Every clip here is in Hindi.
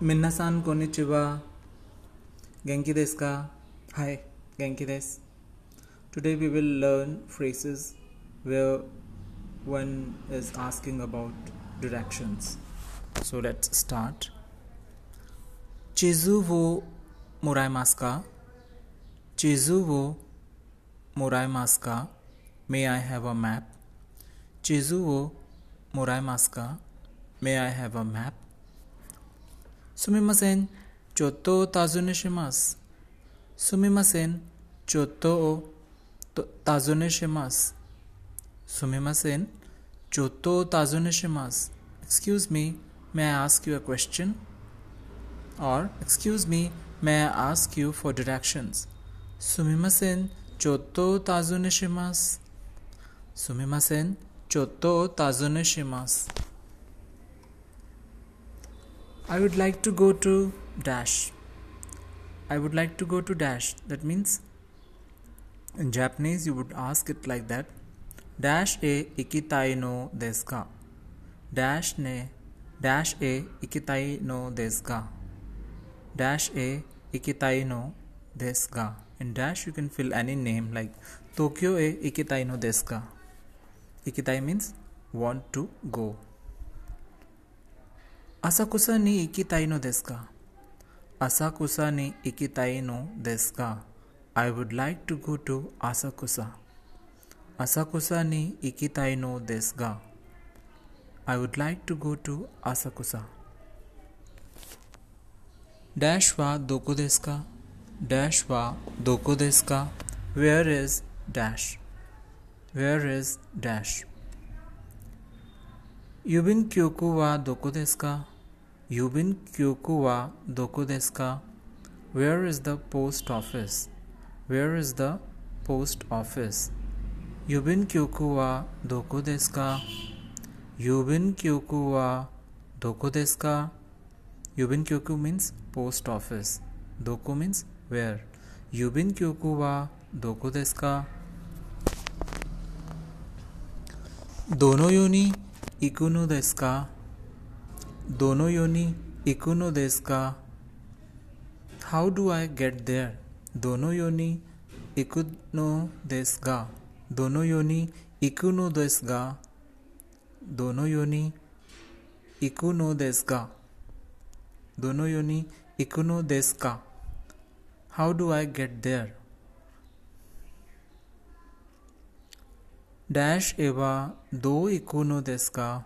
Minna-san konnichiwa. Genki desu? Hi, Genki desu. Today we will learn phrases where one is asking about directions. So let's start. Chizu wo moraimasu? Chizu wo moraimasu? May I have a map? Chizu wo moraimasu? May I have a map? 수미마센 조또 따즈네시마스 수미마센 조또 따즈네시마스 수미마센 조또 따즈네시마스 Excuse me, may I ask you a question? Or, excuse me, may I ask you for directions? Sumimasen choto tazuneshimasu. Sumimasen choto tazuneshimasu. I would like to go to dash. I would like to go to dash. That means in Japanese you would ask it like that. Dash e ikitai no desu ka? Dash ne dash e ikitai no desu ka? Dash e ikitai no desu ka? In dash you can fill any name like Tokyo e ikitai no desu ka? Ikitai means want to go. Asakusa नी इकी ताई नो देश का असाकुसा नी इकी ताई नो देश का I would like to go to Asakusa Asakusa नी इकी ताई नो देश का I would like to go to Asakusa dash वा दोको देश का डैश वा दोको देश का where is dash where is dash युबिन क्योंकु वा दोको देश का You've been kyoku wa doku desu ka? Where is the post office? Where is the post office? You've been kyoku wa doku desu ka? You've been kyoku wa doku desu ka? You've been kyoku means post office. Doku means where. You've been kyoku wa doku desu ka? दोनों योनी इकुनु देश का दोनों योनि इकोनो देश का। How do I get there दोनों योनि इकुनो देश का। दोनों योनि इकुनो देश का। दोनों योनि इकुनो देश का। दोनों योनि इकुनो देश का। How do I get there dash एवा दो इकोनो देश का।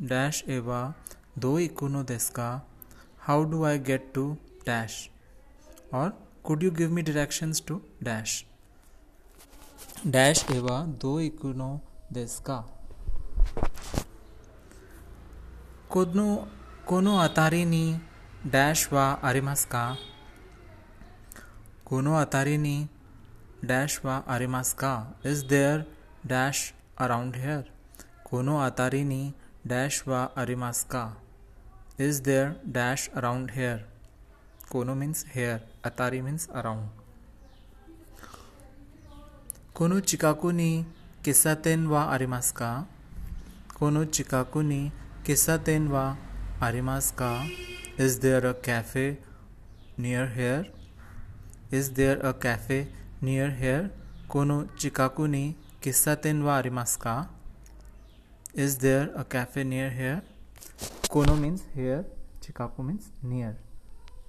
डैश एवा दो इकोनो देश का। How do I get to dash और could you give me directions to dash dash एवा दो इकोनो देश का। कोनो कोनो अतारी नी डैश वा अरिमास का। कोनो अतारी नी डैश वा अरिमास का। Is there dash around here कोनो अतारी नी डैश वा अरिमास का। Is there dash around here? この辺りにダッシュはありますか Is there dash around here? Kono means here, atari means around. この近くに喫茶店はありますかこの近くに喫茶店はありますか Is there a cafe near here? Is there a cafe near here? この近くに喫茶店はありますか Is there a cafe near here? Kono means here, Chicago means near,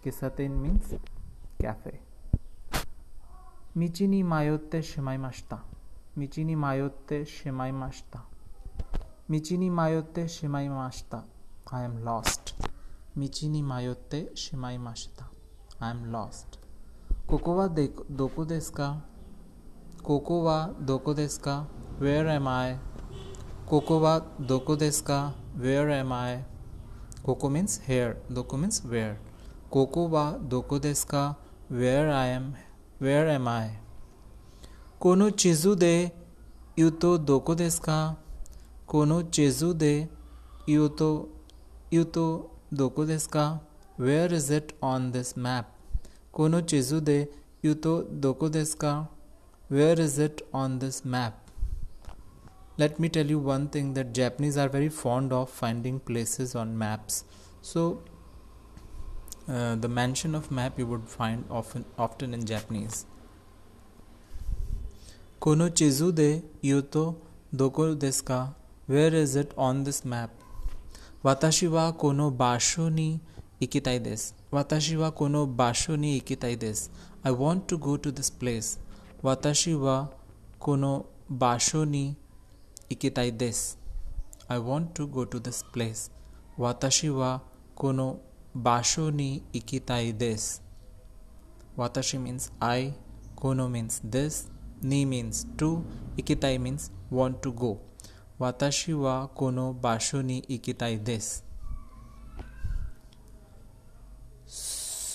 Kisaten means cafe. Michini mayotte shimaimashita. Michini mayotte shimaimashita. Michini mayotte shimaimashita. I am lost. Michini mayotte shimaimashita. I am lost. Koko wa doko desu ka? Koko wa doko desu ka? Where am I? कोकोवा दोको देश का वेयर एम आई कोको मीन्स हेयर दोको मीन्स वेयर कोकोवा दोको देश का where I am where am I कोनो चीजू दे यू तो दोको देश का कोनो चीजू दे यू तो यू तो दोको देश का where is it on this map कोनो चीजू दे यू तो दोको देश का where is it on this map Let me tell you one thing that Japanese are very fond of finding places on maps. So, uh, the mention of map you would find often often in Japanese. Kono chizu de yuto doko desu ka? Where is it on this map? Watashi wa kono basho ni ikitai desu. Watashi wa kono basho ni ikitai desu. I want to go to this place. Watashi wa kono basho ni ikitai desu. I want to go to this place. Watashi wa kono basho ni ikitai desu. Watashi means I, kono means this, ni means to, ikitai means want to go. Watashi wa kono basho ni ikitai desu.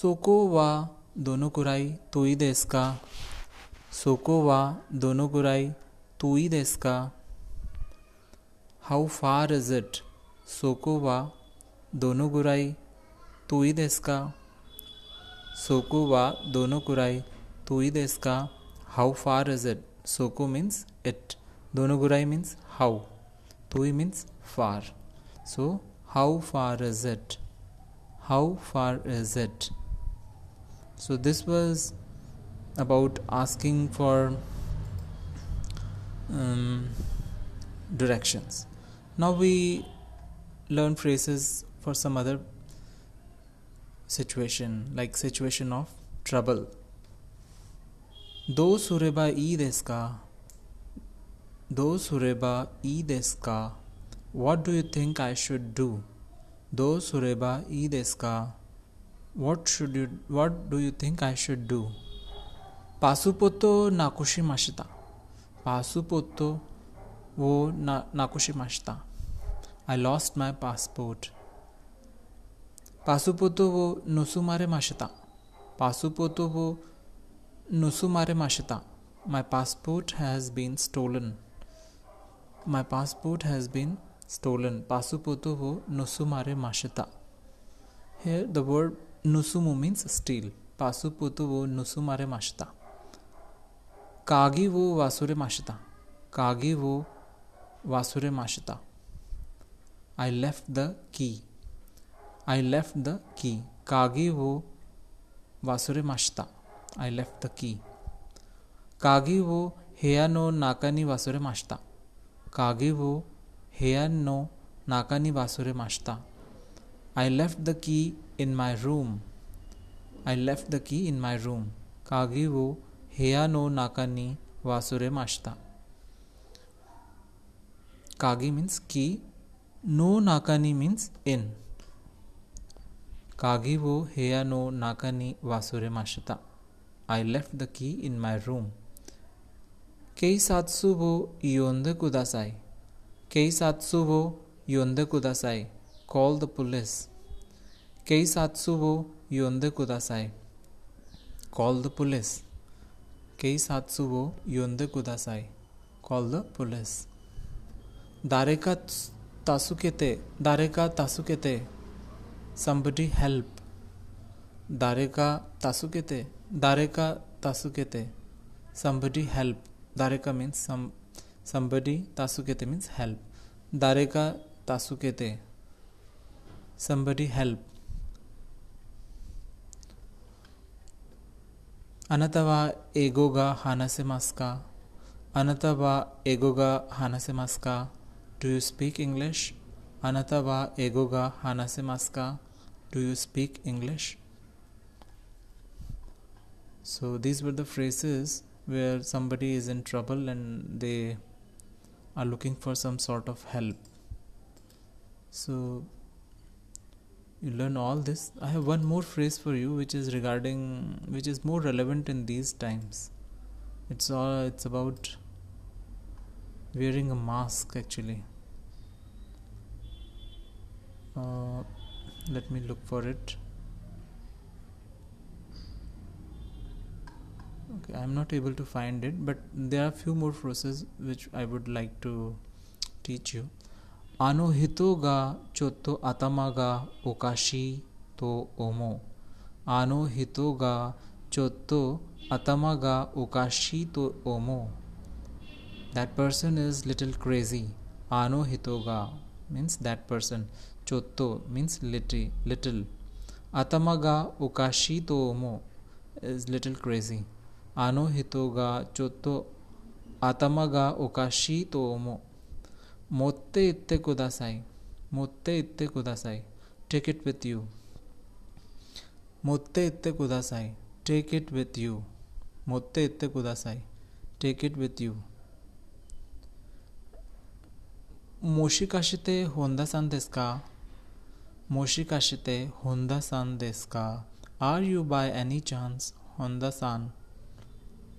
Soko wa dono kurai toi desu ka? Soko wa dono kurai toi desu ka? How far is it? Soko wa dono kurai toi desu ka? Soko wa dono kurai toi desu ka? How far is it? Sokowa, Donogurai, Tui deska. Sokowa, Donogurai, Tui deska. How far is it? Soko means it. Dono kurai means how. Tui means far. So how far is it? How far is it? So this was about asking for um, directions. Now we learn phrases for some other situation, like situation of trouble. Do sureba i desu ka? Do sureba i desu ka? What do you think I should do? Do sureba i desu ka? What should you what do you think I should do? Pasupoto nakushimashita. Pasupoto wo na, nakushimashita. I lost my passport. Pasupoto wo nusumare mashita. Pasupoto wo nusumare mashita. My passport has been stolen. My passport has been stolen. Pasupoto wo nusumare mashita. Here the word nusumu means steal. Pasupoto wo nusumare mashita. Kagi wo wasure mashita. Kagi wo wasure mashita. I left the key I left the key कागी वो वासुरे माशता आई लेफ़्ट द की कागी वो हेया नो नाकानी वासुरे माश्ता कागे वो हेया नो नाकानी वासुरे माशता I left the key in my room I left the key in my room कागे वो हेया नो नाकानी वासुरे माश्ता कागी मीन्स की नो नाकानी मीन्स एन कागी वो हेया नो नाकानी वासुरे माशता I left the key in my room कई सातसु वो योंद कुदासाई कई सातसु वो योंद कुदासाई कॉल द पुलिस कई सातसु वो योंद कुदासाई कॉल द पुलिस कई सातसु वो योंद कुदासाई कॉल द पुलिस दारे का तासुकेते, दारे का तासुकेते समबडी हेल्प दारे का तासुकेते, दारे का तासुकेते समबडी हेल्प दारे का मीन्स समबडी तासुकेते मीन्स हेल्प दारे का तासुकेते समबडी हेल्प अनतवा एगोगा हानसे मास्का, अनतवा एगोगा हानसे मास्का Do you speak English? Anata egoga ego? Do you speak English? So these were the phrases where somebody is in trouble and they are looking for some sort of help. So you learn all this. I have one more phrase for you which is regarding which is more relevant in these times. It's all it's about wearing a mask actually. Uh, let me look for it. okay i'm not able to find it but there are few more phrases which i would like to teach you ga chotto atama ga okashi to omo ano hito ga chotto atama ga okashi to omo that person is little crazy आनो हितोगा मीन्स दैट पर्सन चोत्तो मीन्स लिटी लिटिल अतमगा उकाशी तो मो इज़ लिटिल क्रेजी आनो हितोगा चोत्तो अतमगा उकाशी तो मो मोते इत्ते कुदासाई मोते इत्ते कुदासाई टेक इट विथ यू मोते इत्ते कुदासाई टेक इट विथ यू मोते इत्ते कुदासाई take it with you Honda san desu ka? Moshikashite Honda san desu ka? Are you by any chance Honda san?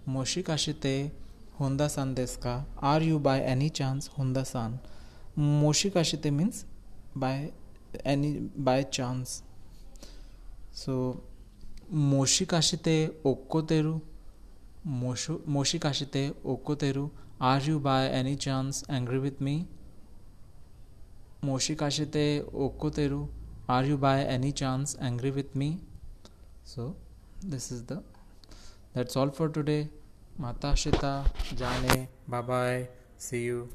Moshikashite Honda san desu ka? Are you by any chance Honda san? Moshikashite means by any by chance. So Moshikashite okkoteru Moshikashite okkoteru Are you by any chance angry with me? Moshikashite Okoteru. Are you by any chance angry with me? So, this is the. That's all for today. Mata Shita Jane. Bye bye. See you.